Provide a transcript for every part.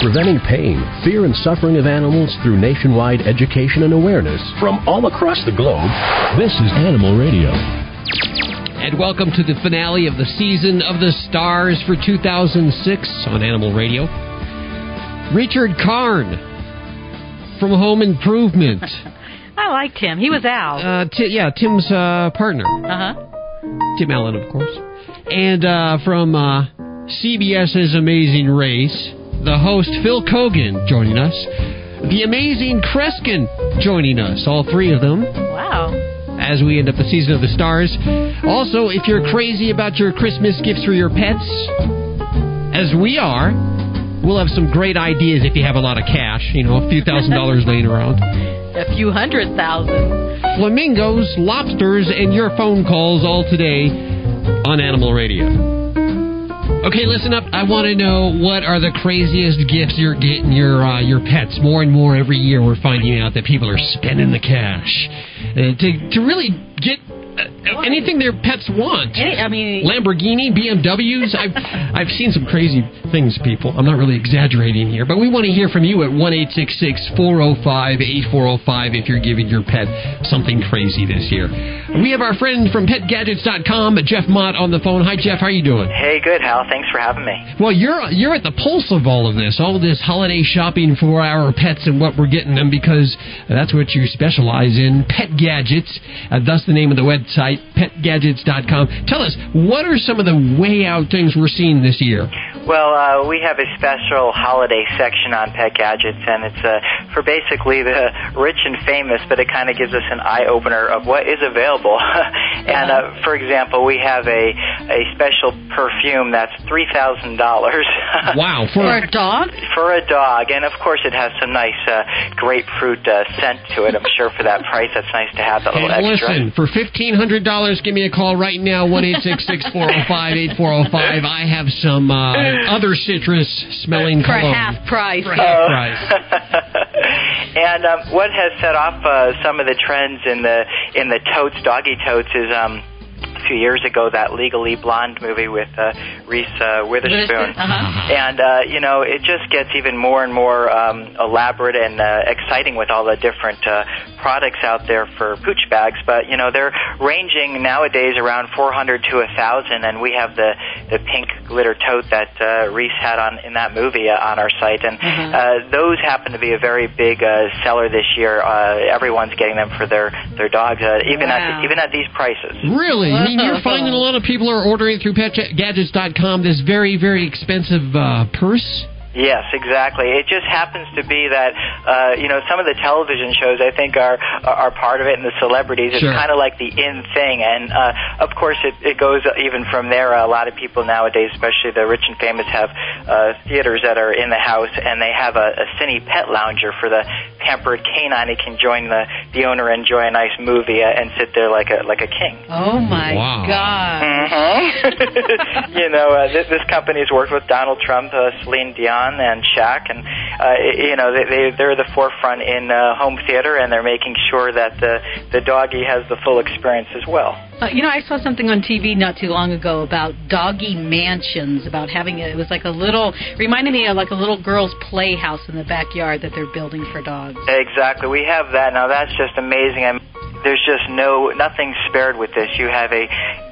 preventing pain, fear, and suffering of animals through nationwide education and awareness from all across the globe. This is Animal Radio. And welcome to the finale of the season of the stars for 2006 on Animal Radio. Richard Karn from Home Improvement. I liked him. He was Al. Uh, t- yeah, Tim's uh, partner. Uh huh. Tim Allen, of course. And uh, from uh, CBS's Amazing Race, the host Phil Keoghan joining us. The amazing Kreskin joining us, all three of them. Wow. As we end up the season of the stars. Also, if you're crazy about your Christmas gifts for your pets, as we are, we'll have some great ideas if you have a lot of cash, you know, a few thousand dollars laying around. A few hundred thousand. Flamingos, lobsters, and your phone calls all today on Animal Radio. Okay, listen up. I want to know what are the craziest gifts you're getting your uh, your pets. More and more every year, we're finding out that people are spending the cash uh, to to really get anything their pets want. Any, I mean, Lamborghini, BMWs. I've I've seen some crazy things, people. I'm not really exaggerating here, but we want to hear from you at one eight six six four zero five eight four zero five if you're giving your pet something crazy this year. We have our friend from PetGadgets.com, Jeff Mott, on the phone. Hi, Jeff. How are you doing? Hey, good, Hal. Thanks for having me. Well, you're you're at the pulse of all of this, all this holiday shopping for our pets and what we're getting them because that's what you specialize in, pet gadgets. Uh, thus the name of the website, petgadgets.com. Tell us, what are some of the way out things we're seeing this year? Well, uh, we have a special holiday section on Pet Gadgets, and it's uh, for basically the rich and famous, but it kind of gives us an eye opener of what is available. and uh, for example, we have a a special perfume that's three thousand dollars. Wow, for, for a dog? for a dog, and of course it has some nice uh, grapefruit uh, scent to it. I'm sure for that price, that's nice to have that Hey, little extra. listen, for fifteen hundred dollars, give me a call right now, one eight six six four zero five eight four zero five. I have some uh, other citrus smelling For cologne. half price. For half price. and um, what has set off uh, some of the trends in the in the totes, doggy totes, is um, a few years ago that Legally Blonde movie with uh, Reese uh, Witherspoon. Uh-huh. And uh, you know, it just gets even more and more um, elaborate and uh, exciting with all the different uh, products out there for pooch bags. But you know, they're ranging nowadays around 400 to a thousand, and we have the the pink glitter tote that uh, Reese had on in that movie uh, on our site, and uh, those happen to be a very big uh, seller this year. Uh, everyone's getting them for their their dogs, uh, even Wow. at even at these prices. Really? I mean, you're finding a lot of people are ordering through PetGadgets.com this very, very expensive uh, purse. Yes, exactly. It just happens to be that uh, you know some of the television shows I think are are part of it, and the celebrities. It's Sure. kind of like the in thing, and uh, of course it, it goes even from there. A lot of people nowadays, especially the rich and famous, have uh, theaters that are in the house, and they have a, a cine pet lounger for the pampered canine. He can join the the owner, enjoy a nice movie, uh, and sit there like a like a king. Oh my Wow. God. Mhm. you know, uh, th- this company's worked with Donald Trump, uh, Celine Dion, and Shaq, and uh, you know they, they they're the forefront in uh, home theater, and they're making sure that the the doggy has the full experience as well. Uh, you know, I saw something on TV not too long ago about doggy mansions, about having a, it was like a little reminded me of like a little girl's playhouse in the backyard that they're building for dogs. Exactly, we have that now. That's just amazing. I'm, there's just no nothing spared with this. You have a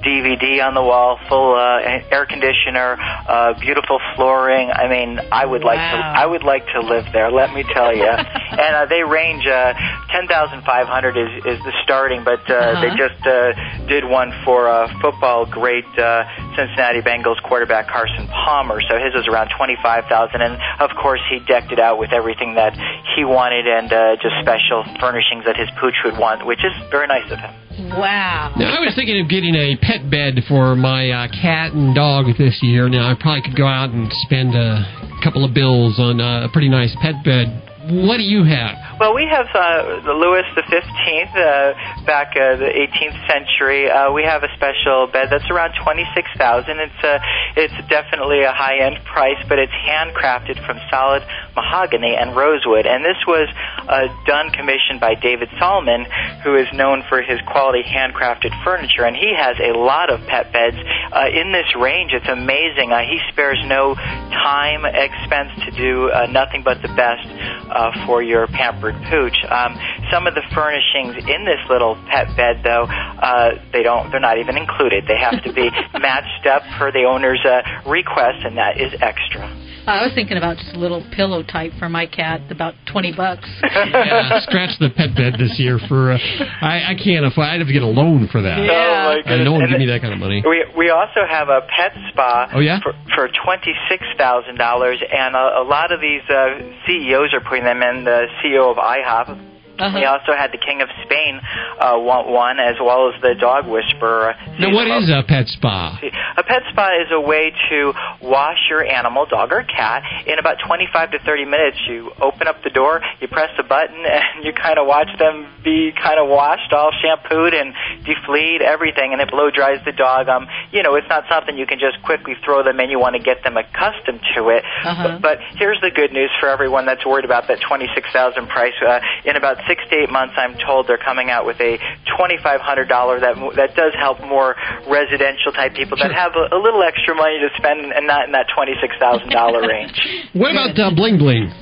DVD on the wall, full uh, air conditioner, uh, beautiful flooring. I mean, I would like to I would like to live there. Let me tell you. and uh, they range uh, ten thousand five hundred is is the starting, but uh, Uh-huh. they just uh, did one for uh, football great uh, Cincinnati Bengals quarterback Carson Palmer. So his was around twenty five thousand, and of course he decked it out with everything that he wanted and uh, just special furnishings that his pooch would want, which is very nice of him. Wow. Now, I was thinking of getting a pet bed for my uh, cat and dog this year. Now, I probably could go out and spend a couple of bills on uh, a pretty nice pet bed what do you have? Well, we have uh, Louis the Fifteenth, uh, back uh, the 18th century. Uh, we have a special bed that's around 26,000. It's a, it's definitely a high-end price, but it's handcrafted from solid mahogany and rosewood. And this was uh, done commissioned by David Solomon, who is known for his quality handcrafted furniture. And he has a lot of pet beds uh, in this range. It's amazing. Uh, he spares no time, expense to do uh, nothing but the best uh, for your pampered pooch. Um, some of the furnishings in this little pet bed, though, uh, they don't. They're not even included. They have to be matched up per the owner's uh, request, and that is extra. I was thinking about just a little pillow type for my cat, about twenty bucks. yeah, scratch the pet bed this year for. Uh, I, I can't afford. I'd have to get a loan for that. Yeah. Oh my And goodness. no one And give me that kind of money. We we also have a pet spa. Oh, yeah? For, for twenty six thousand dollars, and a, a lot of these uh, CEOs are putting them in. The CEO of IHOP. Uh-huh. We also had the King of Spain uh, want one, as well as the Dog Whisperer. Now, what is a pet spa? A pet spa is a way to wash your animal, dog or cat, in about 25 to 30 minutes. You open up the door, you press the button, and you kind of watch them be kind of washed, all shampooed and defleed, everything, and it blow dries the dog. Um, you know, it's not something you can just quickly throw them in. You want to get them accustomed to it. Uh-huh. But, but here's the good news for everyone that's worried about that 26,000 price. Uh, in about six to eight months, I'm told they're coming out with a $2,500 that mo- that does help more residential type people Sure. that have a, a little extra money to spend and not in that $26,000 range. What about uh, bling bling?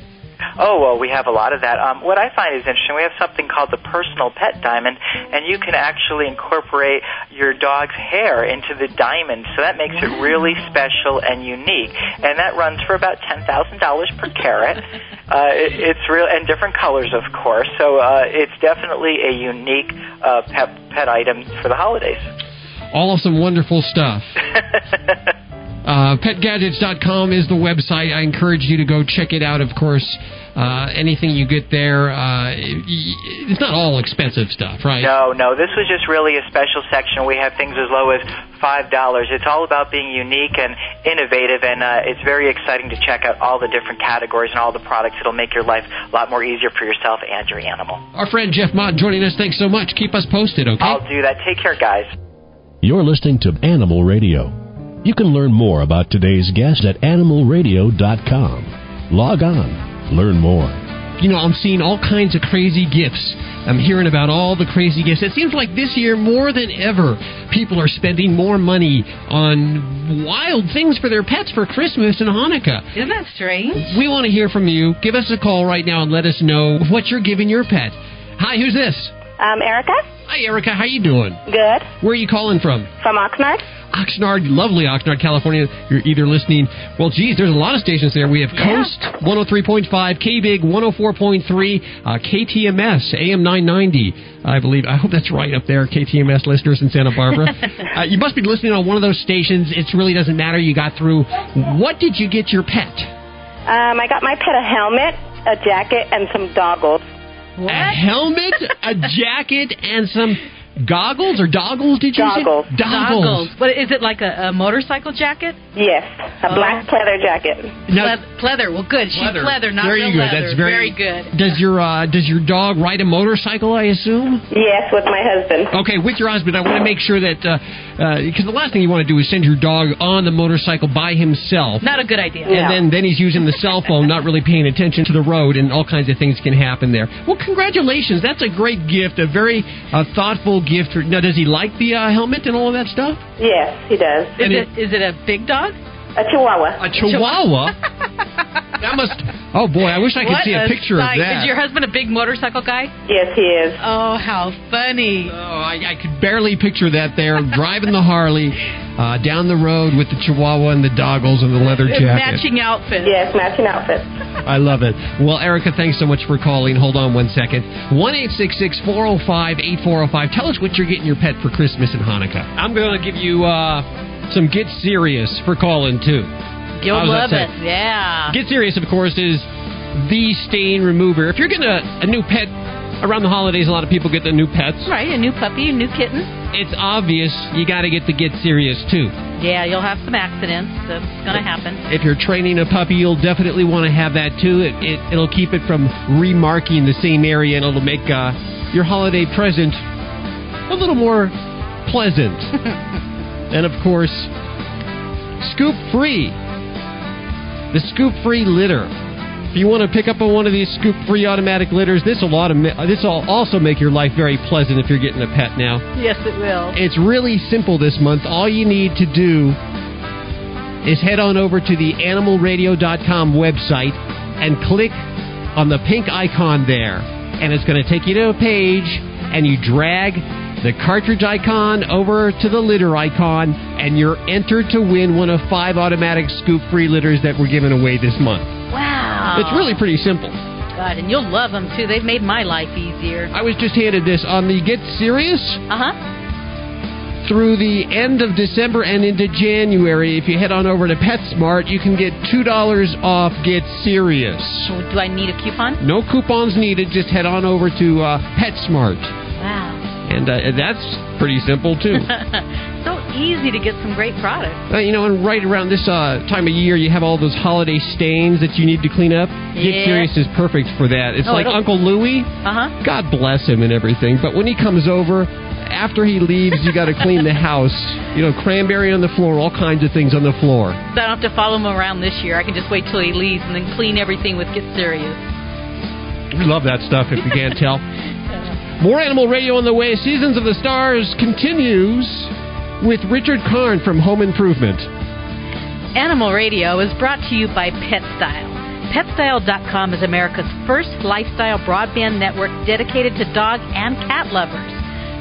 Oh well, we have a lot of that. Um, what I find is interesting, we have something called the personal pet diamond, and you can actually incorporate your dog's hair into the diamond, so that makes it really special and unique. And that runs for about ten thousand dollars per carat. Uh, it, it's real and different colors, of course. So uh, it's definitely a unique uh, pet pet item for the holidays. All of some wonderful stuff. Uh, petgadgets.com is the website. I encourage you to go check it out. Of course, uh, anything you get there, uh, it's not all expensive stuff, right? No, no. This was just really a special section. We have things as low as five dollars. It's all about being unique and innovative, and uh, it's very exciting to check out all the different categories and all the products. It'll make your life a lot more easier for yourself and your animal. Our friend Jeff Mott joining us. Thanks so much. Keep us posted, okay? I'll do that. Take care, guys. You're listening to Animal Radio. You can learn more about today's guest at animalradio.com. Log on, learn more. you know, I'm seeing all kinds of crazy gifts. I'm hearing about all the crazy gifts. It seems like this year, more than ever, people are spending more money on wild things for their pets for Christmas and Hanukkah. Isn't that strange? We want to hear from you. Give us a call right now and let us know what you're giving your pet. Hi, who's this? Um, Erica? Hi, Erica. How you doing? Good. Where are you calling from? From Oxnard? Oxnard, lovely Oxnard, California. You're either listening. Well, geez, there's a lot of stations there. We have Yeah. Coast 103.5, KBig 104.3, uh, KTMS AM 990. I believe. I hope that's right up there. KTMS listeners in Santa Barbara. uh, you must be listening on one of those stations. It really doesn't matter. You got through. What did you get your pet? Um, I got my pet a helmet, a jacket, and some goggles. What? A helmet, a jacket, and some goggles or doggles? Did you Goggles. say Goggles. What is it like a, a motorcycle jacket? Yes, a Oh. black pleather jacket. Now- Pleather. pleather. Well, good. She's Leather. pleather, not Very real good. leather. That's very- good. Does your uh, does your dog ride a motorcycle? I assume. Yes, with my husband. Okay, with your husband, I want to make sure that because the last thing you want to do is send your dog on the motorcycle by himself, Not a good idea. and Yeah. then then he's using the cell phone, not really paying attention to the road, and all kinds of things can happen there. Well, congratulations, that's a great gift, a very uh, thoughtful gift. Now, does he like the uh, helmet and all of that stuff? Yes, he does. Is And it, is it a big dog? A chihuahua. A Chihuahua. that must. Oh boy, I wish I could what see a picture sight. of that. Is your husband a big motorcycle guy? Yes, he is. Oh, how funny. Oh, I, I could barely picture that there, driving the Harley uh, down the road with the Chihuahua and the doggles and the leather jacket. Matching outfit. Yes, matching outfits. I love it. Well, Erica, thanks so much for calling. Hold on one second. 1 405 8405. Tell us what you're getting your pet for Christmas and Hanukkah. I'm going to give you uh, some Get Serious for calling, too. You'll love it. sound? Yeah. Get Serious, of course, is the stain remover. If you're getting a, a new pet around the holidays, a lot of people get their new pets. Right, a new puppy, a new kitten. It's obvious you got to get the Get Serious, too. Yeah, you'll have some accidents. That's going to happen. If you're training a puppy, you'll definitely want to have that too. It, it, it'll keep it from remarking the same area and it'll make uh, your holiday present a little more pleasant. and of course, scoop free. The scoop free litter. If you want to pick up on one of these scoop free automatic litters, this will automa- uh, this will also make your life very pleasant if you're getting a pet now. Yes, it will. It's really simple this month. All you need to do is head on over to the animalradio.com website and click on the pink icon there. And it's going to take you to a page, and you drag the cartridge icon over to the litter icon, and you're entered to win one of five automatic scoop free litters that we're giving away this month. Wow. It's really pretty simple. God, and you'll love them too. They've made my life easier. I was just handed this on the Get Serious Uh huh. through the end of December and into January. If you head on over to PetSmart, you can get $2 off Get Serious. Do I need a coupon? No coupons needed. Just head on over to uh, PetSmart. Wow. And uh, that's pretty simple, too. so easy to get some great products. Uh, you know, and right around this uh, time of year, you have all those holiday stains that you need to clean up. Get Serious is perfect for that. It's Oh, like Uncle Louie. Uh huh. God bless him and everything. But when he comes over, after he leaves, you got to clean the house. You know, cranberry on the floor, all kinds of things on the floor. So I don't have to follow him around this year. I can just wait till he leaves and then clean everything with Get Serious. We love that stuff if you can't tell. More Animal Radio on the way. Seasons of the Stars continues with Richard Karn from Home Improvement. Animal Radio is brought to you by Pet PetStyle. PetStyle.com is America's first lifestyle broadband network dedicated to dog and cat lovers.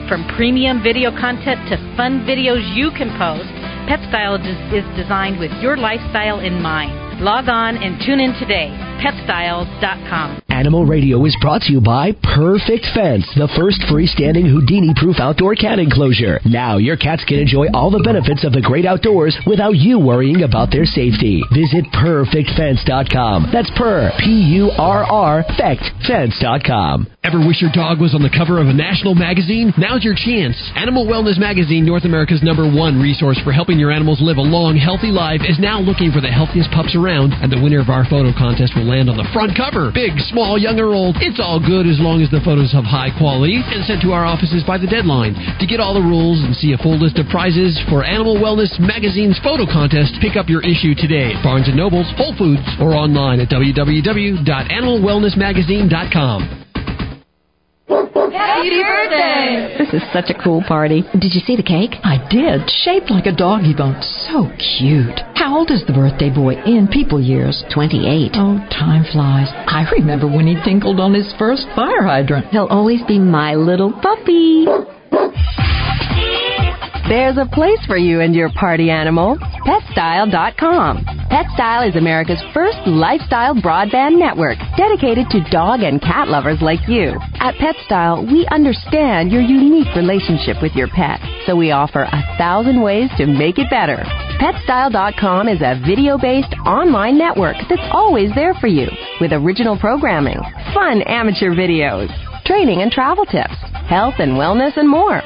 From premium video content to fun videos you can post, PetStyle is designed with your lifestyle in mind. Log on and tune in today. PetStyle.com. Animal Radio is brought to you by Perfect Fence, the first freestanding Houdini proof outdoor cat enclosure. Now your cats can enjoy all the benefits of the great outdoors without you worrying about their safety. Visit perfectfence.com. That's per, P U R R, fect, fence.com. Ever wish your dog was on the cover of a national magazine? Now's your chance. Animal Wellness Magazine, North America's number one resource for helping your animals live a long, healthy life, is now looking for the healthiest pups around, and the winner of our photo contest will land on the front cover. Big, small, young or old, it's all good as long as the photos have high quality and sent to our offices by the deadline. To get all the rules and see a full list of prizes for Animal Wellness Magazine's photo contest, pick up your issue today at Barnes & Noble's, Whole Foods, or online at www.animalwellnessmagazine.com. Happy birthday! This is such a cool party. Did you see the cake? I did. Shaped like a doggy bone. So cute. How old is the birthday boy in people years? 28. Oh, time flies. I remember when he tinkled on his first fire hydrant. He'll always be my little puppy. There's a place for you and your party animal. PetStyle.com. PetStyle is America's first lifestyle broadband network dedicated to dog and cat lovers like you. At PetStyle, we understand your unique relationship with your pet, so we offer a thousand ways to make it better. PetStyle.com is a video based online network that's always there for you with original programming, fun amateur videos, training and travel tips, health and wellness, and more.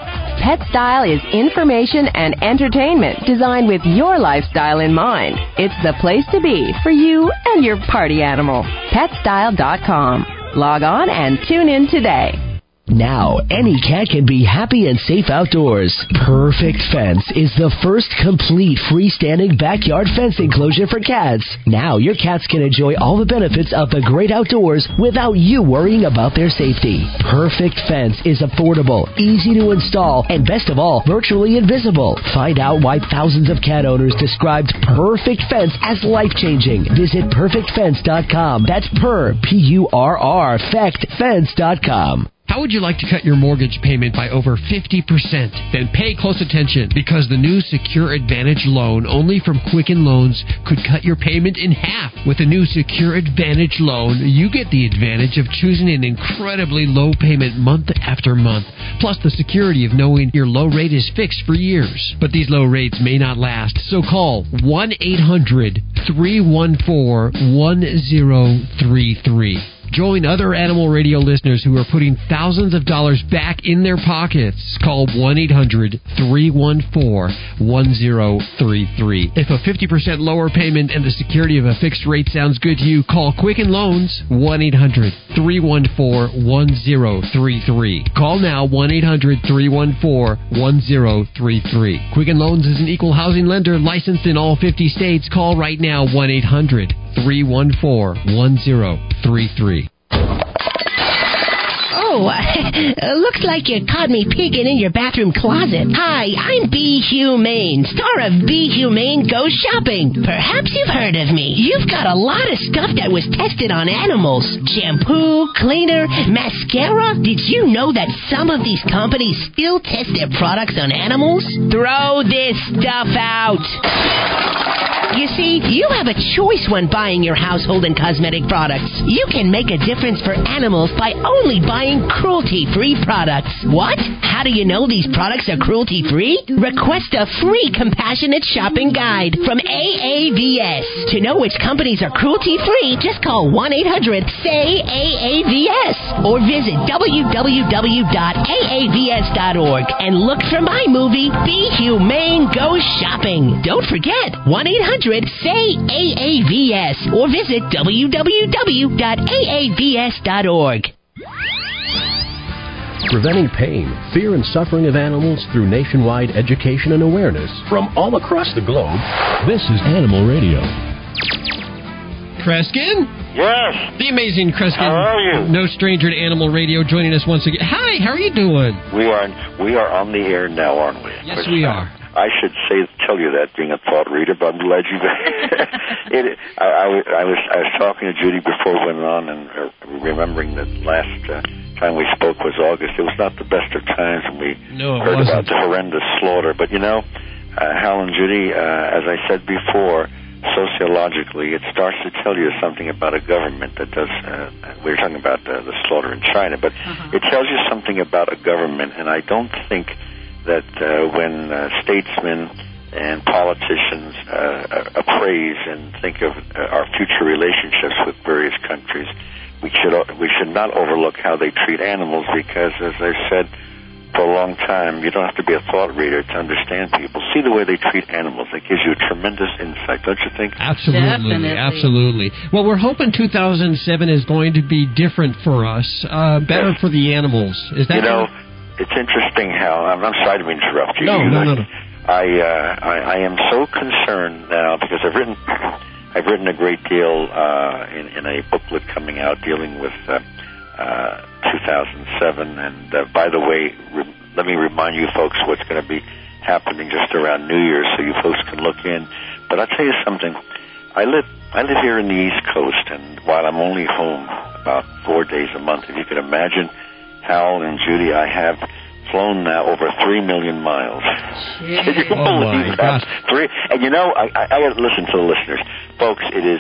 Pet Style is information and entertainment designed with your lifestyle in mind. It's the place to be for you and your party animal. PetStyle.com. Log on and tune in today. Now, any cat can be happy and safe outdoors. Perfect Fence is the first complete freestanding backyard fence enclosure for cats. Now, your cats can enjoy all the benefits of the great outdoors without you worrying about their safety. Perfect Fence is affordable, easy to install, and best of all, virtually invisible. Find out why thousands of cat owners described Perfect Fence as life changing. Visit perfectfence.com. That's per, P U R R, fence.com. How would you like to cut your mortgage payment by over 50%? Then pay close attention because the new Secure Advantage loan only from Quicken Loans could cut your payment in half. With a new Secure Advantage loan, you get the advantage of choosing an incredibly low payment month after month, plus the security of knowing your low rate is fixed for years. But these low rates may not last, so call 1 800 314 1033. Join other Animal Radio listeners who are putting thousands of dollars back in their pockets. Call 1 800 314 1033. If a 50% lower payment and the security of a fixed rate sounds good to you, call Quicken Loans 1 800 314 1033. Call now 1 800 314 1033. Quicken Loans is an equal housing lender licensed in all 50 states. Call right now 1 800 314 1033. Oh, looks like you caught me peeking in your bathroom closet. Hi, I'm Be Humane, star of Be Humane Go Shopping. Perhaps you've heard of me. You've got a lot of stuff that was tested on animals shampoo, cleaner, mascara. Did you know that some of these companies still test their products on animals? Throw this stuff out. You see, you have a choice when buying your household and cosmetic products. You can make a difference for animals by only buying cruelty free products. What? How do you know these products are cruelty free? Request a free compassionate shopping guide from AAVS. To know which companies are cruelty free, just call 1 800 SAY AAVS or visit www.aavs.org and look for my movie, Be Humane Go Shopping. Don't forget 1 800 SAY AAVS or visit www.aavs.org. Preventing pain, fear, and suffering of animals through nationwide education and awareness from all across the globe, this is Animal Radio. Kreskin? Yes. The amazing Kreskin. How are you? No stranger to Animal Radio joining us once again. Hi, how are you doing? We are we are on the air now, aren't we? Yes, we are. I should say tell you that being a thought reader, but I'm glad you. it, I, I, was- I was I was talking to Judy before we went on, and uh, remembering that last uh, time we spoke was August. It was not the best of times when we No, heard about wasn't. the horrendous slaughter. But you know, uh, Hal and Judy, uh, as I said before, sociologically, it starts to tell you something about a government that does. Uh, we were talking about uh, the slaughter in China, but it tells you something about a government, and I don't think that uh, when uh, statesmen and politicians uh, appraise and think of uh, our future relationships with various countries, we should we should not overlook how they treat animals because, as I've said for a long time, you don't have to be a thought reader to understand people. See the way they treat animals; it gives you a tremendous insight, don't you think? Absolutely, Definitely. absolutely. Well, we're hoping 2007 is going to be different for us, uh, better for the animals. Is that you know, it's interesting how I'm, I'm sorry to interrupt you. No, You no, no, no. I, uh, I I am so concerned now because I've written I've written a great deal uh, in, in a booklet coming out dealing with uh, uh, 2007. And uh, by the way, re- let me remind you folks what's going to be happening just around New Year's, so you folks can look in. But I'll tell you something. I live I live here in the East Coast, and while I'm only home about four days a month, if you can imagine, Hal and Judy, I have flown now over three million miles. Can you Oh, my that? gosh. Three, and you know, I, I, I got to listen to the listeners, folks. It is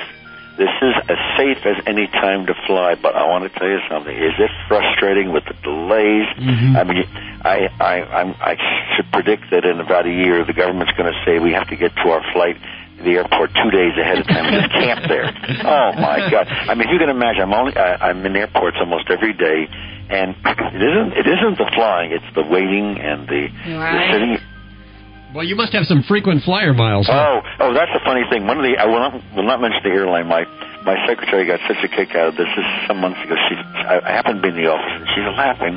this is as safe as any time to fly. But I want to tell you something. Is it frustrating with the delays? Mm-hmm. I mean, I I I'm, I should predict that in about a year, the government's going to say we have to get to our flight. to The airport two days ahead of time. We just camp there. Oh my God! I mean, you can imagine, I'm only I, I'm in airports almost every day, and it isn't it isn't the flying; it's the waiting and the, the Right. sitting. Well, you must have some frequent flyer miles. huh? Oh, oh, that's a funny thing. One of the I will not will not mention the airline. My my secretary got such a kick out of this. This is some months ago. She I, I happened to be in the office and she's laughing,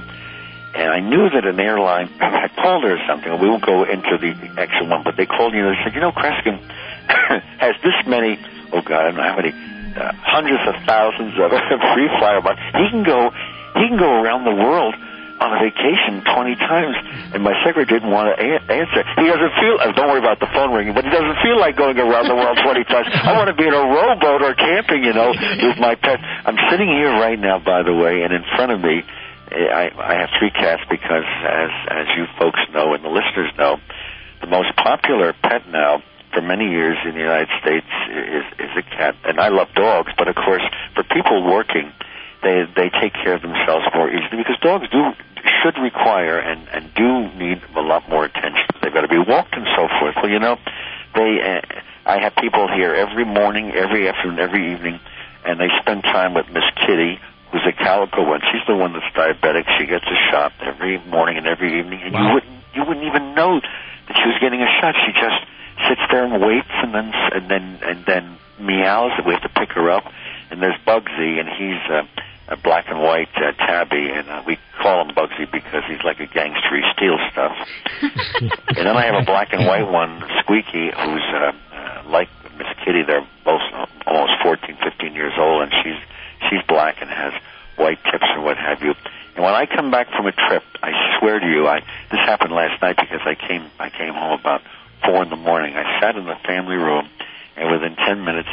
and I knew that an airline had called her or something. We won't go into the actual one, but they called me and they said, you know, Kreskin has this many. Oh God, I don't know how many. Uh, hundreds of thousands of free flyer miles. He can go. He can go around the world on a vacation 20 times, and my secretary didn't want to a- answer. He doesn't feel, uh, don't worry about the phone ringing, but he doesn't feel like going around the world 20 times. I want to be in a rowboat or camping, you know, with my pet. I'm sitting here right now, by the way, and in front of me, I, I have three cats because, as, as you folks know and the listeners know, the most popular pet now for many years in the United States is, is a cat. And I love dogs, but of course, for people working, they they take care of themselves more easily because dogs do should require and and do need a lot more attention. They've got to be walked and so forth. Well, you know, they uh, I have people here every morning, every afternoon, every evening, and they spend time with Miss Kitty who's a calico one. She's the one that's diabetic. She gets a shot every morning and every evening, and you wouldn't you wouldn't even know that she was getting a shot. She just sits there and waits, and then and then and then meows. And we have to pick her up. And there's Bugsy, and he's uh, a black and white uh, tabby, and uh, we call him Bugsy because he's like a gangster. He steals stuff. and then I have a black and white one, Squeaky, who's uh, uh, like Miss Kitty. They're both almost 14, 15 years old, and she's she's black and has white tips and what have you. And when I come back from a trip, I swear to you, I this happened last night because I came I came home about four in the morning. I sat in the family room, and within ten minutes,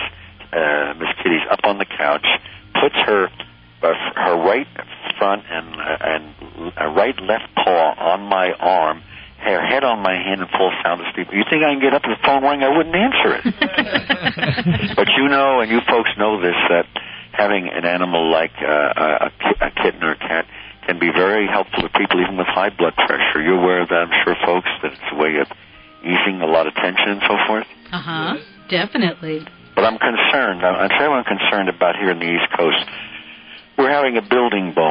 uh, Miss Kitty's up on the couch, puts her her right front and and uh, right left paw on my arm, her head on my hand, and falls sound asleep. You think I can get up the phone ring? I wouldn't answer it. but you know, and you folks know this, that having an animal like uh, a, a kitten or a cat can be very helpful to people, even with high blood pressure. You're aware of that, I'm sure, folks, that it's a way of easing a lot of tension and so forth. Uh huh. Definitely. But I'm concerned. I'm, I'm sure I'm concerned about here in the East Coast. We're having a building boom,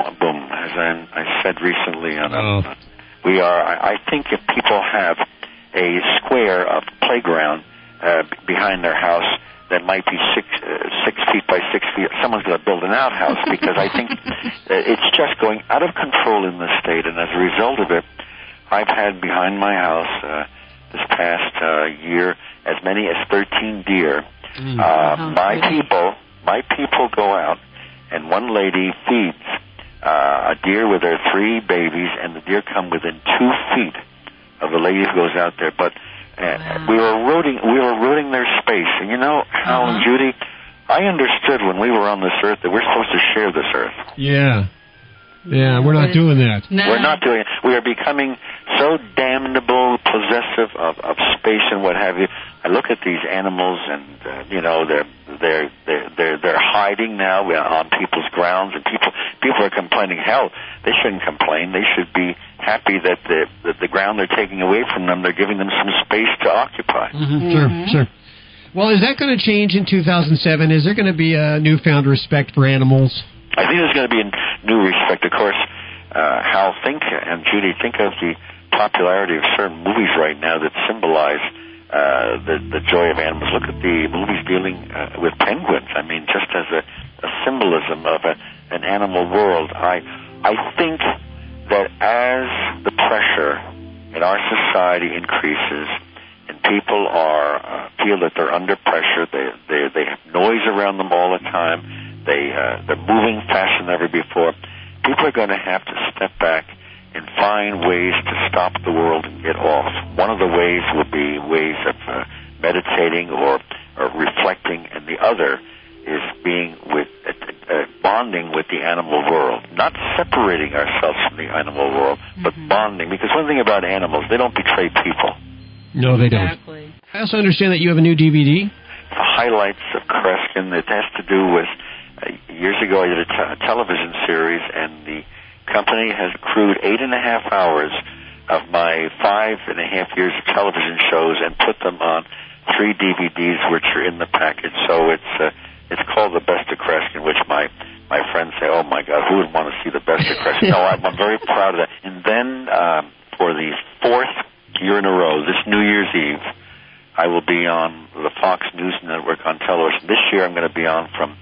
as I, I said recently. On a, Oh. we are. I, I think if people have a square of playground uh, behind their house that might be six uh, six feet by six feet, someone's going to build an outhouse because I think uh, it's just going out of control in the state, and as a result of it, I've had behind my house uh, this past uh, year as many as 13 deer. Mm. Uh, my people, my people go out, and one lady feeds uh, a deer with her three babies, and the deer come within two feet of the lady who goes out there. But uh, we were eroding, we were eroding their space. And you know, Hal and Judy, I understood when we were on this earth that we're supposed to share this earth. Yeah. Yeah, we're not doing that. We're not doing it. We are becoming so damnable, possessive of, of space and what have you. I look at these animals, and uh, you know they're they're they're they're they're hiding now on people's grounds, and people people are complaining. Hell, they shouldn't complain. They should be happy that the that the ground they're taking away from them, they're giving them some space to occupy. Mhm, Sure, sure. Well, is that going to change in 2007? Is there going to be a newfound respect for animals? I think there's going to be a new respect. Of course, uh, Hal, think and Judy, think of the popularity of certain movies right now that symbolize uh, the the joy of animals. Look at the movies dealing uh, with penguins. I mean, just as a, a symbolism of a, an animal world. I I think that as the pressure in our society increases and people are uh, feel that they're under pressure, they they they have noise around them all the time. They uh, they're moving faster than ever before. People are going to have to step back and find ways to stop the world and get off. One of the ways will be ways of uh, meditating or, or reflecting, and the other is being with uh, uh, bonding with the animal world, not separating ourselves from the animal world, but bonding. Because one thing about animals, they don't betray people. No, they don't. I also understand that you have a new DVD. the highlights of Kreskin. It has to do with uh, years ago I did a, te- a television series, and the company has accrued eight and a half hours of my five and a half years of television shows and put them on three DVDs, which are in the package. So it's uh, it's called The Best of Kreskin, which my my friends say, "Oh my God, who would want to see The Best of Kreskin?" no, I'm, I'm very proud of that. And then um, for the fourth year in a row, this New Year's Eve. I will be on the Fox News Network on television. This year I'm going to be on from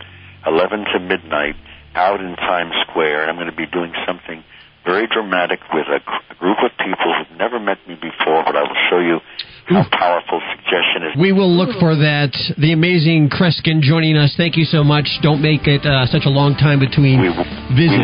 11 to midnight out in Times Square, and I'm going to be doing something very dramatic with a, a group of people who've never met me before, but I will show you how powerful suggestion is. We will look for that. The amazing Kreskin joining us. Thank you so much. Don't make it uh, such a long time between visits.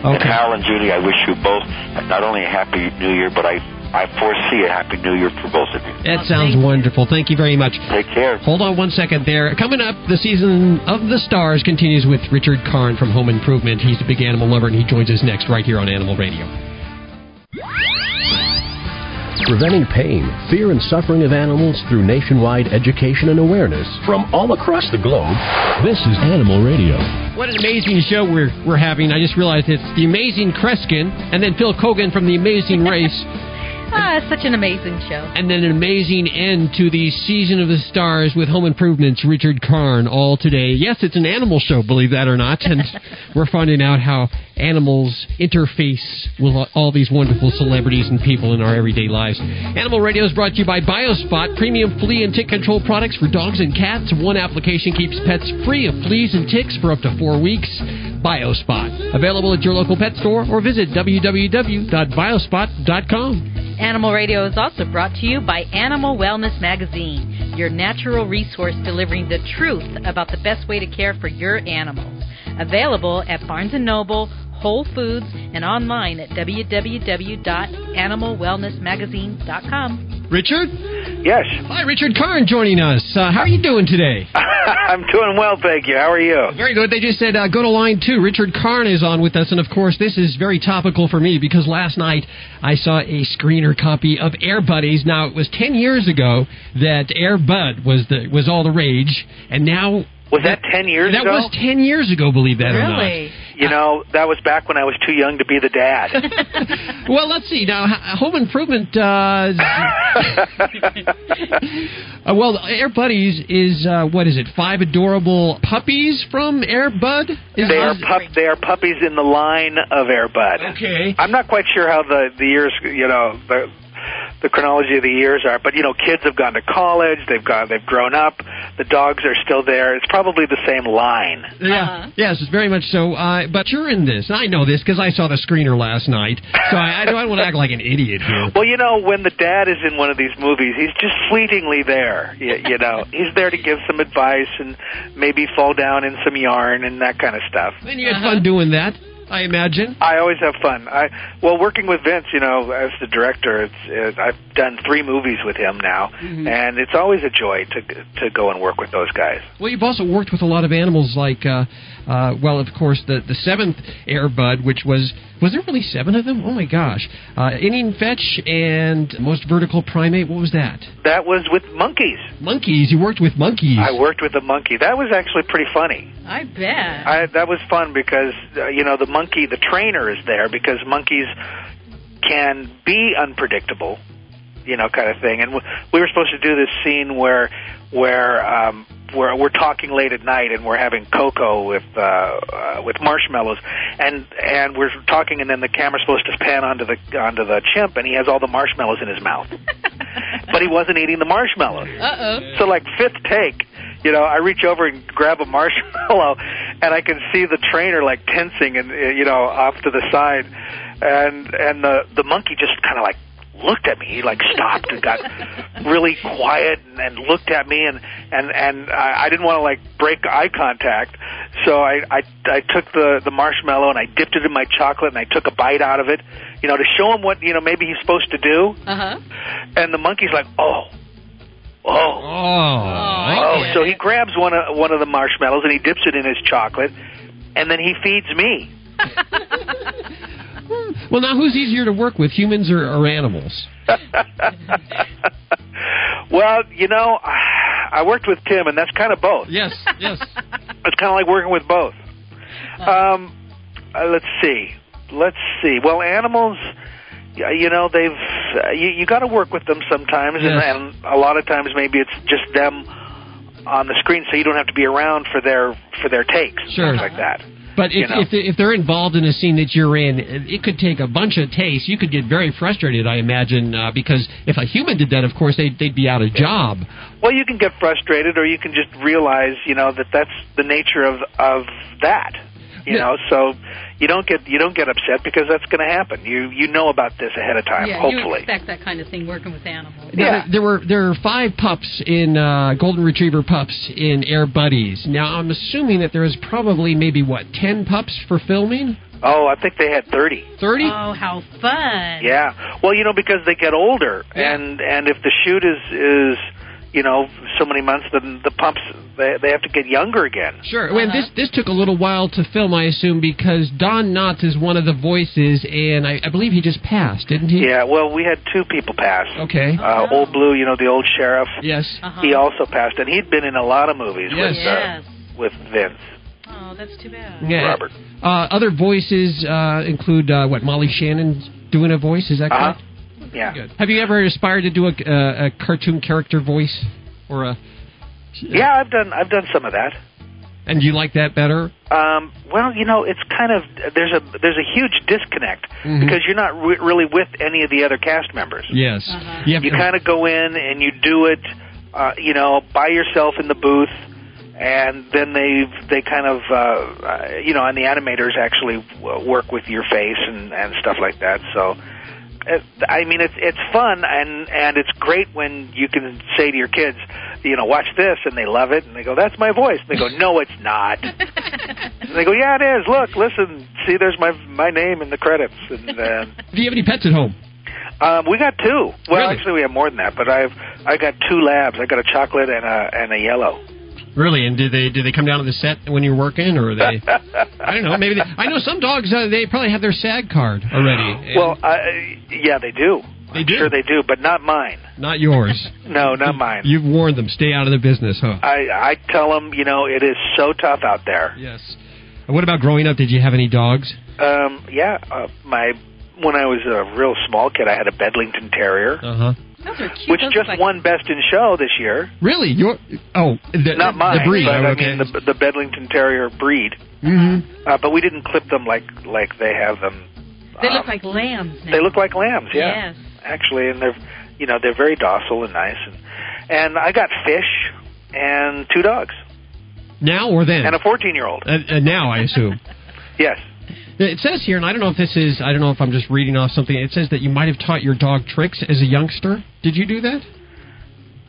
Okay. And Hal and Judy, I wish you both not only a happy New Year, but I, I foresee a happy New Year for both of you. That sounds wonderful. Thank you very much. Take care. Hold on one second there. Coming up, the season of the stars continues with Richard Karn from Home Improvement. He's a big animal lover, and he joins us next right here on Animal Radio. Preventing pain, fear, and suffering of animals through nationwide education and awareness from all across the globe. This is Animal Radio. What an amazing show we're we're having. I just realized it's the amazing Kreskin and then Phil Keoghan from the Amazing Race. Ah, it's such an amazing show. And then an amazing end to the season of the stars with Home Improvements, Richard Karn, all today. Yes, it's an animal show, believe that or not. And we're finding out how animals interface with all these wonderful celebrities and people in our everyday lives. Animal Radio is brought to you by Biospot, premium flea and tick control products for dogs and cats. One application keeps pets free of fleas and ticks for up to four weeks. Biospot. Available at your local pet store or visit www.biospot.com. Animal Radio is also brought to you by Animal Wellness Magazine, your natural resource delivering the truth about the best way to care for your animals. Available at Barnes & Noble, Whole Foods, and online at www.animalwellnessmagazine.com. Richard? Yes. Hi, Richard Karn joining us. Uh, how are you doing today? I'm doing well, thank you. How are you? Very good. They just said uh, go to line two. Richard Karn is on with us, and of course, this is very topical for me because last night I saw a screener copy of Air Buddies. Now it was ten years ago that Air Bud was the was all the rage, and now was that ten years that ago? That was ten years ago. Believe that or not. Really? You know, that was back when I was too young to be the dad. Well, let's see now. h- Home Improvement. Uh, uh, well, Air Buddies is uh, what is it? Five adorable puppies from Air Bud. Is they are pup. They are puppies in the line of Airbud. Okay. I'm not quite sure how the the years, you know, the the chronology of the years are, but you know, kids have gone to college. They've gone. They've grown up. The dogs are still there. It's probably the same line. Yeah. Yes, it's very much so. Uh, but you're in this. I know this because I saw the screener last night. So I, I don't want to act like an idiot here. Well, you know, when the dad is in one of these movies, he's just fleetingly there. You, you know, he's there to give some advice and maybe fall down in some yarn and that kind of stuff. And you had fun doing that, I imagine. I always have fun. I well, working with Vince, you know, as the director, it's, it's I've done three movies with him now, Mm-hmm. and it's always a joy to to go and work with those guys. Well, you've also worked with a lot of animals, like, uh, uh, well, of course, the the seventh Airbud, which was was there really seven of them? Oh my gosh! Uh, Inning Fetch and most vertical primate. What was that? That was with monkeys. Monkeys. You worked with monkeys. I worked with a monkey. That was actually pretty funny. I bet. I, that was fun because uh, you know the monkey, the trainer is there because monkeys can be unpredictable, you know, kind of thing. And w- we were supposed to do this scene where where um, where we're talking late at night and we're having cocoa with uh, uh, with marshmallows, and and we're talking, and then the camera's supposed to pan onto the onto the chimp, and he has all the marshmallows in his mouth, but he wasn't eating the marshmallows. Uh oh. So like fifth take, you know, I reach over and grab a marshmallow, and I can see the trainer like tensing and uh, you know off to the side, and and the the monkey just kind of like looked at me. He like stopped and got really quiet and, and looked at me, and and and I, I didn't want to like break eye contact, so I I I took the the marshmallow and I dipped it in my chocolate and I took a bite out of it, you know, to show him what you know maybe he's supposed to do, Uh huh. and the monkey's like, oh. Oh, Oh. Oh, so he grabs one of one of the marshmallows and he dips it in his chocolate, and then he feeds me. Well, now who's easier to work with, humans or, or animals? well, you know, I worked with Tim, and that's kind of both. Yes, yes. It's kind of like working with both. Um, uh, let's see, let's see. Well, animals, you know, they've uh, you, you got to work with them sometimes, Yes. and, and a lot of times maybe it's just them on the screen, so you don't have to be around for their for their takes, Sure. things like that. But if, if, if they're involved in a scene that you're in, it could take a bunch of takes. You could get very frustrated, I imagine, uh, because if a human did that, of course, they'd, they'd be out of job. Well, you can get frustrated, or you can just realize, you know, that that's the nature of of that. You Yeah. know, so you don't get you don't get upset because that's going to happen. You you know about this ahead of time, yeah, you hopefully. expect that kind of thing working with animals. Now, Yeah. there, there were there are five pups in uh, golden retriever pups in Air Buddies. Now I'm assuming that there is probably maybe what ten pups for filming. Oh, I think they had thirty. Thirty. Oh, how fun! Yeah. Well, you know, because they get older, Yeah. and and if the shoot is is you know so many months, then the pumps they they have to get younger again. Sure. Well, Uh-huh. this this took a little while to film, I assume, because Don Knotts is one of the voices, and I, I believe he just passed, didn't he? Yeah. Well, we had two people pass. Okay. Uh, Oh. Old Blue, you know, the old sheriff. Yes. Uh-huh. He also passed, and he'd been in a lot of movies Yes. with uh, Yes. with Vince. Oh, that's too bad. Yeah. Robert. Uh, other voices uh, include uh, what Molly Shannon doing a voice. Is that Uh-huh. Correct? Yeah. Good. Have you ever aspired to do a, a, a cartoon character voice or a? Yeah, I've done I've done some of that. And you like that better? Um, well, you know, it's kind of there's a there's a huge disconnect Mhm. because you're not re- really with any of the other cast members. Yes. You have You to- kind of go in and you do it, uh, you know, by yourself in the booth, and then they they kind of uh, uh, you know, and the animators actually work with your face and and stuff like that. So. It, I mean, it's it's fun and and it's great when you can say to your kids, you know, watch this, and they love it, and they go, "That's my voice." And they go, "No, it's not." and they go, "Yeah, it is. Look, listen, see, there's my my name in the credits." And uh, Do you have any pets at home? um, we got two. Well, Really? actually, we have more than that, but I've I got two labs. I got a chocolate and a and a yellow. Really? And do they do they come down to the set when you're working, or are they? I don't know. Maybe they, I know some dogs. Uh, they probably have their SAG card already. well, I, yeah, they do. They I'm do? Sure, they do, but not mine. Not yours. No, not mine. You've warned them. Stay out of the business, huh? I I tell them, you know, it is so tough out there. Yes. And what about growing up? Did you have any dogs? Um, yeah, uh, my when I was a real small kid, I had a Bedlington Terrier, Uh huh. Those are cute. which Those just like- won Best in Show this year. Really? Your oh, the, Not mine, The breed. but oh, I mean the the Bedlington Terrier breed. mm-hmm. Uh, but we didn't clip them like like they have them. They um, look like lambs. Now. They look like lambs, yeah. Yes. Actually, and they're you know they're very docile and nice. And and I got fish and two dogs Now or then? and a fourteen year old. Uh, uh, now, I assume. Yes. It says here, and I don't know if this is, I don't know if I'm just reading off something. It says that you might have taught your dog tricks as a youngster. Did you do that?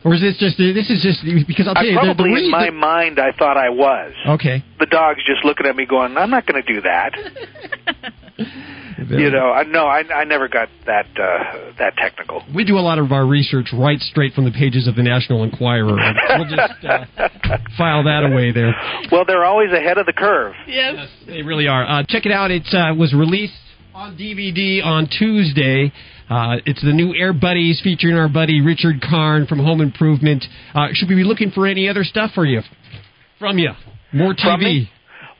Or is this just, this is just, because I'll tell I you, the- the, probably in reason- my mind I thought I was. Okay. The dog's just looking at me going, I'm not going to do that. you know, I no, I I never got that uh that technical. We do a lot of our research right straight from the pages of the National Enquirer. We'll just uh, file that away there. Well, they're always ahead of the curve. Yes. They really are. Uh, check it out. It uh, was released on DVD on Tuesday. Uh, it's the new Air Buddies featuring our buddy Richard Karn from Home Improvement. Uh, should we be looking for any other stuff for you? From you? More TV?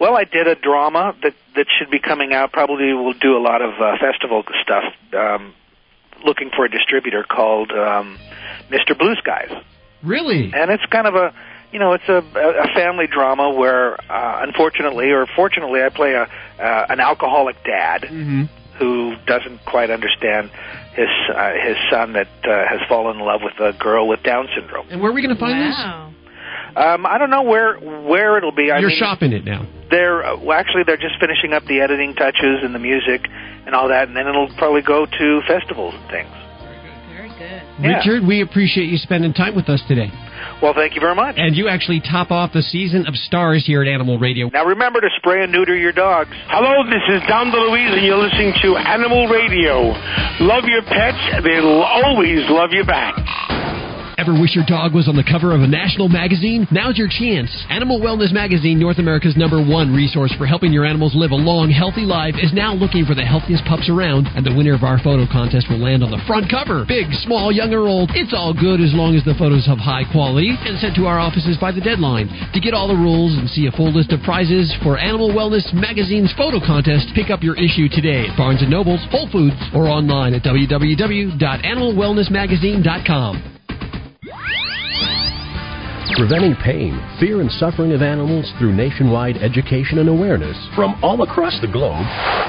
From me? Well, I did a drama that that should be coming out. Probably will do a lot of uh, festival stuff. Um, looking for a distributor called um, Mr. Blue Skies, Really? and it's kind of a you know it's a a family drama where uh, unfortunately or fortunately I play a uh, an alcoholic dad Mm-hmm. who doesn't quite understand his uh, his son that uh, has fallen in love with a girl with Down syndrome. And where are we going to find Wow. Um, I don't know where where it'll be. I You're mean, shopping it now. they're uh, well, actually they're just finishing up the editing touches and the music and all that, and then it'll probably go to festivals and things. Very good. Yeah. Richard, we appreciate you spending time with us today. Well, thank you very much. And you actually top off the season of stars here at Animal Radio. Now remember to spray and neuter your dogs. Hello, this is Dom DeLuise, and you're listening to Animal Radio. Love your pets, they'll always love you back. Ever wish your dog was on the cover of a national magazine? Now's your chance. Animal Wellness Magazine, North America's number one resource for helping your animals live a long, healthy life, is now looking for the healthiest pups around, and the winner of our photo contest will land on the front cover. Big, small, young or old, it's all good as long as the photos have high quality and sent to our offices by the deadline. To get all the rules and see a full list of prizes for Animal Wellness Magazine's photo contest, pick up your issue today at Barnes & Nobles, Whole Foods, or online at www.animalwellnessmagazine.com. Preventing pain, fear, and suffering of animals through nationwide education and awareness from all across the globe.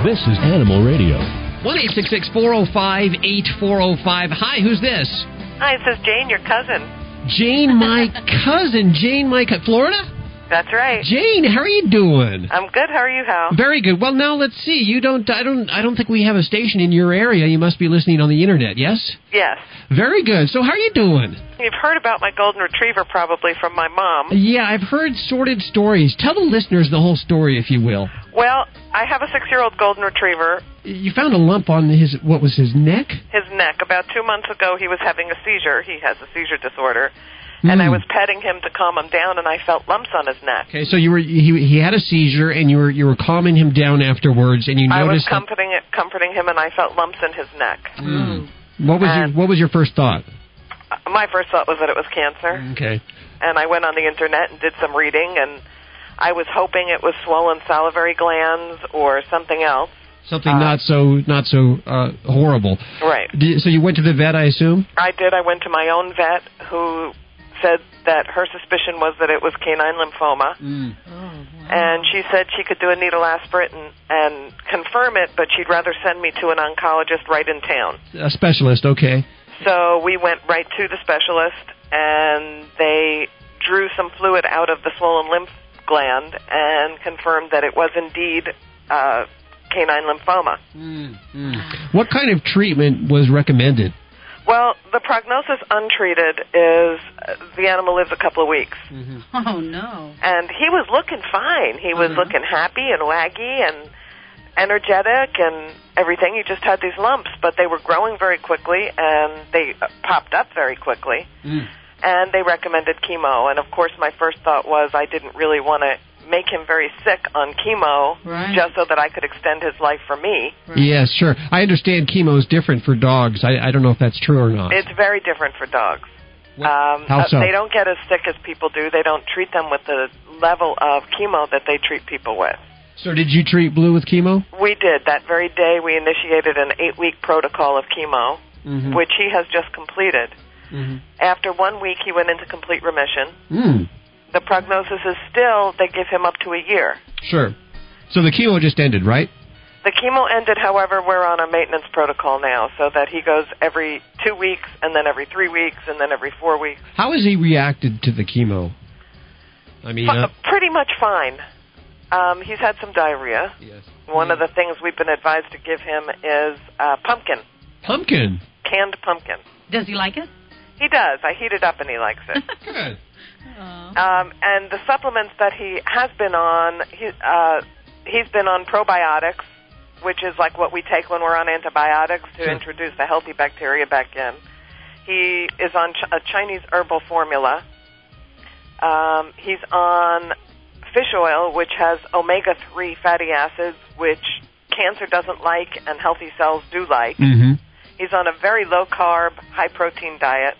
This is Animal Radio. 1 405 8405. Hi, who's this? Hi, this is Jane, your cousin. Jane, my cousin. Jane, my cousin. Florida? That's right. Jane, how are you doing? I'm good. How are you, Hal? Very good. Well, now let's see. You don't. I don't. I don't think we have a station in your area. You must be listening on the internet. Yes. Yes. Very good. So, how are you doing? You've heard about my golden retriever probably from my mom. Yeah, I've heard sordid stories. Tell the listeners the whole story, if you will. Well, I have a six-year-old golden retriever. You found a lump on his. What was his neck? His neck. About two months ago, he was having a seizure. He has a seizure disorder. And I Hmm. was petting him to calm him down, and I felt lumps on his neck. Okay, so you were he, he had a seizure, and you were you were calming him down afterwards, and you noticed. I was comforting it, comforting him, and I felt lumps in his neck. Mm. What was your What was your first thought? Uh, My first thought was that it was cancer. Okay. and I went on the internet and did some reading, and I was hoping it was swollen salivary glands or something else. Something Uh, not so not so uh, horrible. Right. Did- So you went to the vet, I assume. I did. I went to my own vet who said that her suspicion was that it was canine lymphoma. Mm. And she said she could do a needle aspirate and, and confirm it, but she'd rather send me to an oncologist right in town. A specialist, okay. So we went right to the specialist, and they drew some fluid out of the swollen lymph gland and confirmed that it was indeed uh, canine lymphoma. Mm, mm. What kind of treatment was recommended? Well, the prognosis untreated is uh, the animal lives a couple of weeks. Oh no. And he was looking fine. He was looking happy and waggy and energetic and everything. He just had these lumps, but they were growing very quickly and they uh, popped up very quickly. And they recommended chemo. And of course, my first thought was I didn't really want to make him very sick on chemo Right. just so that I could extend his life for me. Yes, sure. I understand chemo is different for dogs. I, I don't know if that's true or not. It's very different for dogs. Um, How uh, so? They don't get as sick as people do. They don't treat them with the level of chemo that they treat people with. So did you treat Blue with chemo? We did. That very day, we initiated an eight week protocol of chemo, Mhm. which he has just completed. Mhm. After one week, he went into complete remission. Mm. The prognosis is still, they give him up to a year. Sure. So the chemo just ended, right? The chemo ended, however, we're on a maintenance protocol now, so that he goes every two weeks, and then every three weeks, and then every four weeks. How has he reacted to the chemo? I mean, Fu- uh, pretty much fine. Um, he's had some diarrhea. Yes. One of the things we've been advised to give him is uh, pumpkin, pumpkin. canned pumpkin. Does he like it? He does. I heat it up and he likes it. Good. Um, and the supplements that he has been on, he, uh, he's been on probiotics, which is like what we take when we're on antibiotics to Sure. introduce the healthy bacteria back in. He is on ch- a Chinese herbal formula. Um, he's on fish oil, which has omega 3 fatty acids, which cancer doesn't like and healthy cells do like. Mm-hmm. He's on a very low carb, high protein diet.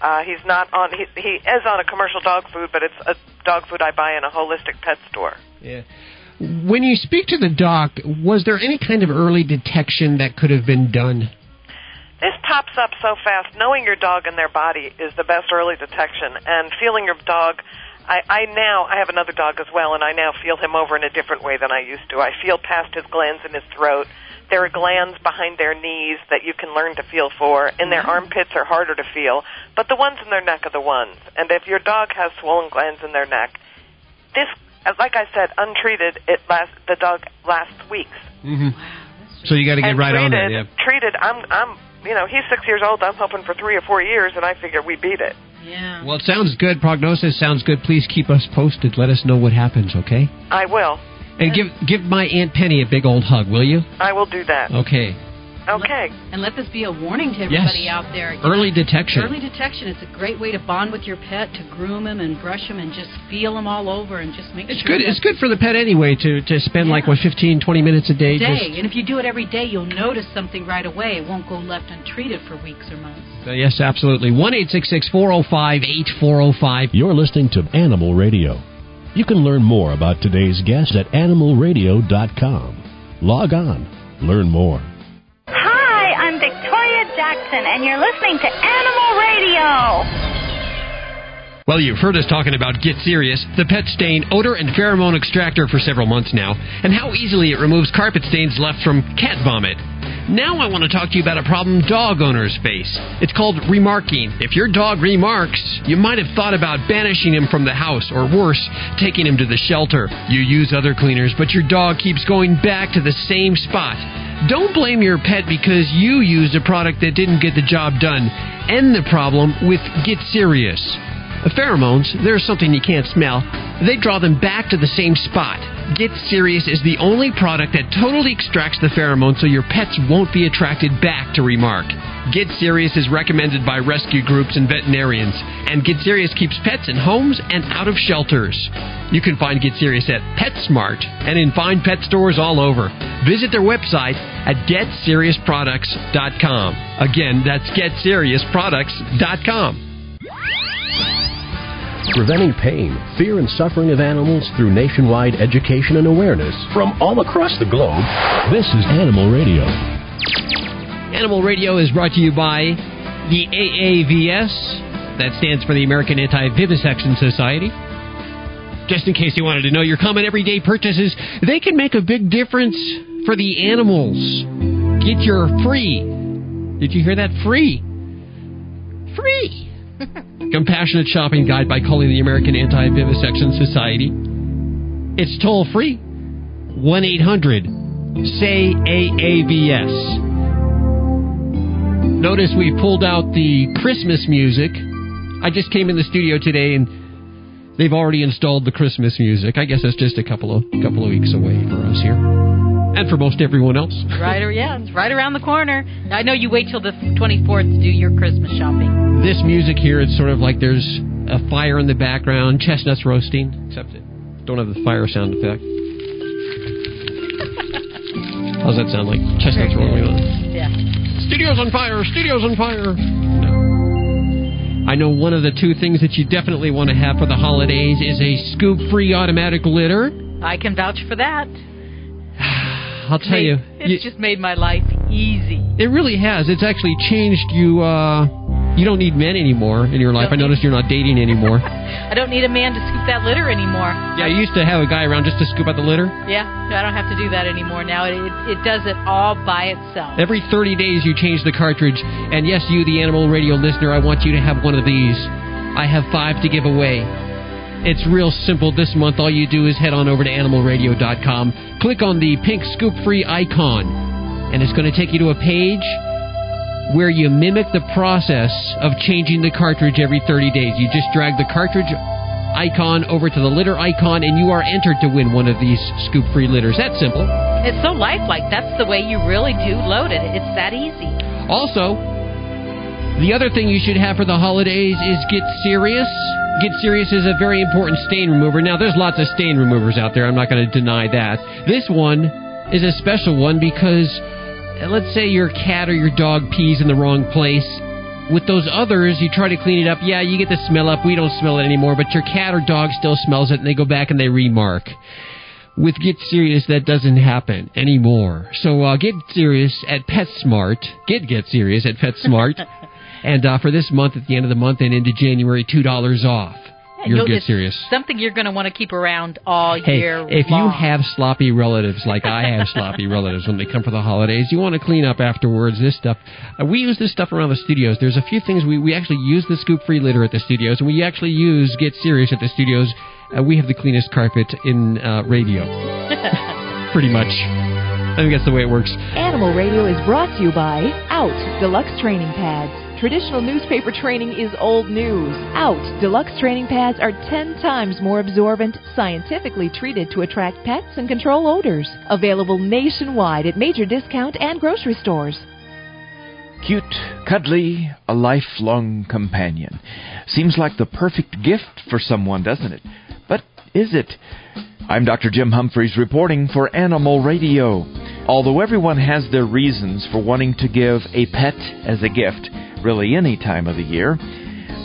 Uh, he's not on. He, he is on a commercial dog food, but it's a dog food I buy in a holistic pet store. Yeah. When you speak to the doc, was there any kind of early detection that could have been done? This pops up so fast. Knowing your dog and their body is the best early detection, and feeling your dog. I, I now I have another dog as well, and I now feel him over in a different way than I used to. I feel past his glands in his throat. There are glands behind their knees that you can learn to feel for. and their armpits are harder to feel, but the ones in their neck are the ones. And if your dog has swollen glands in their neck, this, like I said, untreated, it lasts. The dog lasts weeks. Mm-hmm. So you got to get and right treated, on that. Yeah. Treated, I'm, I'm, you know, he's six years old. I'm hoping for three or four years, and I figure we beat it. Yeah. Well, it sounds good. Prognosis sounds good. Please keep us posted. Let us know what happens, okay? I will. And give give my Aunt Penny a big old hug, will you? I will do that. Okay. Okay. And let this be a warning to everybody Yes. out there. You Early know, detection. Early detection. It's a great way to bond with your pet, to groom him and brush him and just feel him all over and just make sure It's sure good. It's good for the pet anyway to to spend like what 15, 20 minutes a day. day. Just, And if you do it every day, you'll notice something right away. It won't go left untreated for weeks or months. Uh, yes, absolutely. One eight six six four zero five eight four zero five. You're listening to Animal Radio. You can learn more about today's guest at animalradio.com. Log on, learn more. Hi, I'm Victoria Jackson, and you're listening to Animal Radio. Well, you've heard us talking about Get Serious, the pet stain odor and pheromone extractor for several months now, and how easily it removes carpet stains left from cat vomit. Now I want to talk to you about a problem dog owners face. It's called remarking. If your dog remarks, you might have thought about banishing him from the house, or worse, taking him to the shelter. You use other cleaners, but your dog keeps going back to the same spot. Don't blame your pet because you used a product that didn't get the job done. End the problem with Get Serious. Pheromones, there's something you can't smell. They draw them back to the same spot. Get Serious is the only product that totally extracts the pheromones so your pets won't be attracted back to Remark. Get Serious is recommended by rescue groups and veterinarians, and Get Serious keeps pets in homes and out of shelters. You can find Get Serious at PetSmart and in fine pet stores all over. Visit their website at GetSeriousProducts.com. Again, that's GetSeriousProducts.com. preventing pain, fear, and suffering of animals through nationwide education and awareness from all across the globe. This is Animal Radio. Animal Radio is brought to you by the AAVS. That stands for the American Anti Vivisection Society. Just in case you wanted to know, your common everyday purchases, they can make a big difference for the animals. Get your free. Did you hear that? Free. Free. Compassionate shopping guide by calling the American Anti Vivisection Society. It's toll free. 1 800 say AAVS. Notice we pulled out the Christmas music. I just came in the studio today and they've already installed the Christmas music. I guess that's just a couple of couple of weeks away for us here. And for most everyone else. right, or yeah, it's right around the corner. I know you wait till the 24th to do your Christmas shopping. This music here, it's sort of like there's a fire in the background, chestnuts roasting, except it don't have the fire sound effect. How's that sound like? Chestnuts rolling on. Yeah. Studio's on fire! Studio's on fire! No. I know one of the two things that you definitely want to have for the holidays is a scoop free automatic litter. I can vouch for that. I'll tell you. It's just made my life easy. It really has. It's actually changed you. Uh, you don't need men anymore in your life. I noticed you're not dating anymore. I don't need a man to scoop that litter anymore. yeah, you used to have a guy around just to scoop out the litter. Yeah, no, I don't have to do that anymore now. It, it, it does it all by itself. Every 30 days, you change the cartridge. And yes, you, the Animal Radio listener, I want you to have one of these. I have five to give away. It's real simple. This month, all you do is head on over to animalradio.com, click on the pink scoop free icon, and it's going to take you to a page where you mimic the process of changing the cartridge every 30 days. You just drag the cartridge icon over to the litter icon, and you are entered to win one of these scoop free litters. That's simple. It's so lifelike. That's the way you really do load it. It's that easy. Also, the other thing you should have for the holidays is Get Serious. Get Serious is a very important stain remover. Now, there's lots of stain removers out there. I'm not going to deny that. This one is a special one because uh, let's say your cat or your dog pees in the wrong place. With those others, you try to clean it up. Yeah, you get the smell up. We don't smell it anymore, but your cat or dog still smells it, and they go back and they remark. With Get Serious, that doesn't happen anymore. So uh, get serious at PetSmart. Get Get Serious at PetSmart. and uh, for this month, at the end of the month and into January, $2 off. You're You'll Get get Serious. Something you're going to want to keep around all Hey, year if you have sloppy relatives like I have sloppy relatives when they come for the holidays, you want to clean up afterwards. This stuff, uh, we use this stuff around the studios. There's a few things we, we actually use the scoop free litter at the studios, and we actually use Get Serious at the studios. Uh, we have the cleanest carpet in uh, radio, pretty much. I think that's the way it works. Animal Radio is brought to you by Out Deluxe Training Pads. Traditional newspaper training is old news. Out Deluxe Training Pads are 10 times more absorbent, scientifically treated to attract pets and control odors. Available nationwide at major discount and grocery stores. Cute, cuddly, a lifelong companion. Seems like the perfect gift for someone, doesn't it? But is it? I'm Dr. Jim Humphries reporting for Animal Radio. Although everyone has their reasons for wanting to give a pet as a gift, really any time of the year,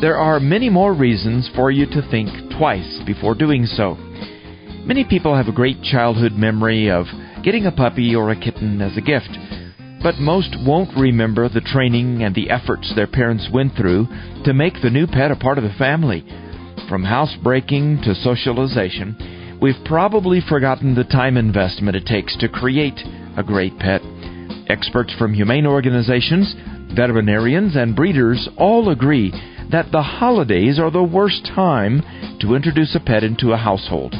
there are many more reasons for you to think twice before doing so. Many people have a great childhood memory of getting a puppy or a kitten as a gift, but most won't remember the training and the efforts their parents went through to make the new pet a part of the family. From housebreaking to socialization, we've probably forgotten the time investment it takes to create a great pet. Experts from humane organizations, veterinarians, and breeders all agree that the holidays are the worst time to introduce a pet into a household.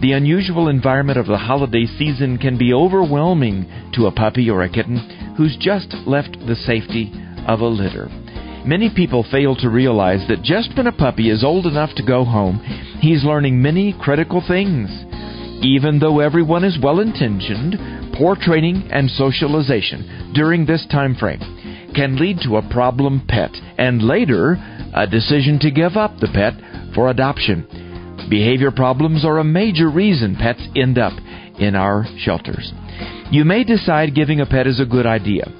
The unusual environment of the holiday season can be overwhelming to a puppy or a kitten who's just left the safety of a litter. Many people fail to realize that just when a puppy is old enough to go home, he's learning many critical things. Even though everyone is well intentioned, poor training and socialization during this time frame can lead to a problem pet and later a decision to give up the pet for adoption. Behavior problems are a major reason pets end up in our shelters. You may decide giving a pet is a good idea,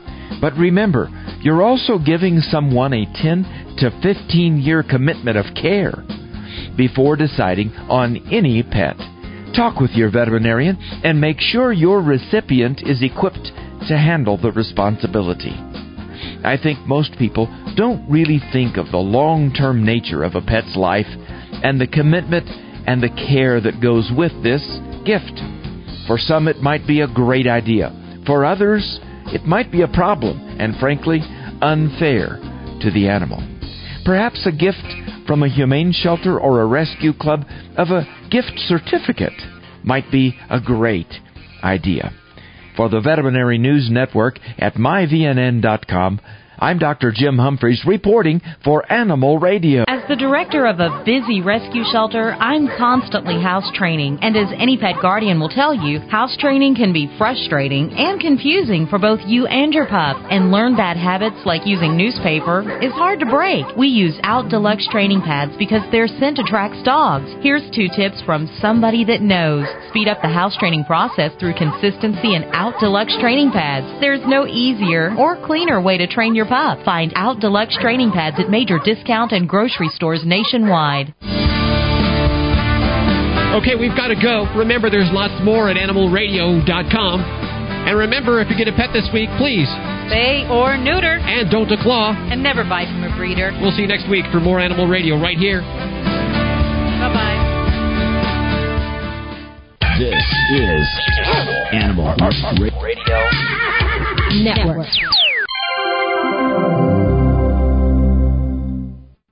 but remember, you're also giving someone a 10 to 15 year commitment of care. before deciding on any pet. Talk with your veterinarian and make sure your recipient is equipped to handle the responsibility. I think most people don't really think of the long term nature of a pet's life and the commitment and the care that goes with this gift. For some, it might be a great idea. For others, it might be a problem and, frankly, unfair to the animal. Perhaps a gift from a humane shelter or a rescue club of a gift certificate might be a great idea. For the Veterinary News Network at myvnn.com, I'm Dr. Jim Humphries reporting for Animal Radio. The director of a busy rescue shelter, I'm constantly house training. And as any pet guardian will tell you, house training can be frustrating and confusing for both you and your pup. And learn bad habits like using newspaper is hard to break. We use Out Deluxe training pads because their scent attracts dogs. Here's two tips from somebody that knows. Speed up the house training process through consistency and Out Deluxe training pads. There's no easier or cleaner way to train your pup. Find Out Deluxe training pads at major discount and grocery stores nationwide. Okay, we've got to go. Remember, there's lots more at animalradio.com. And remember, if you get a pet this week, please Spay or neuter. And don't declaw. And never buy from a breeder. We'll see you next week for more Animal Radio right here. Bye bye. This is Animal Radio Network.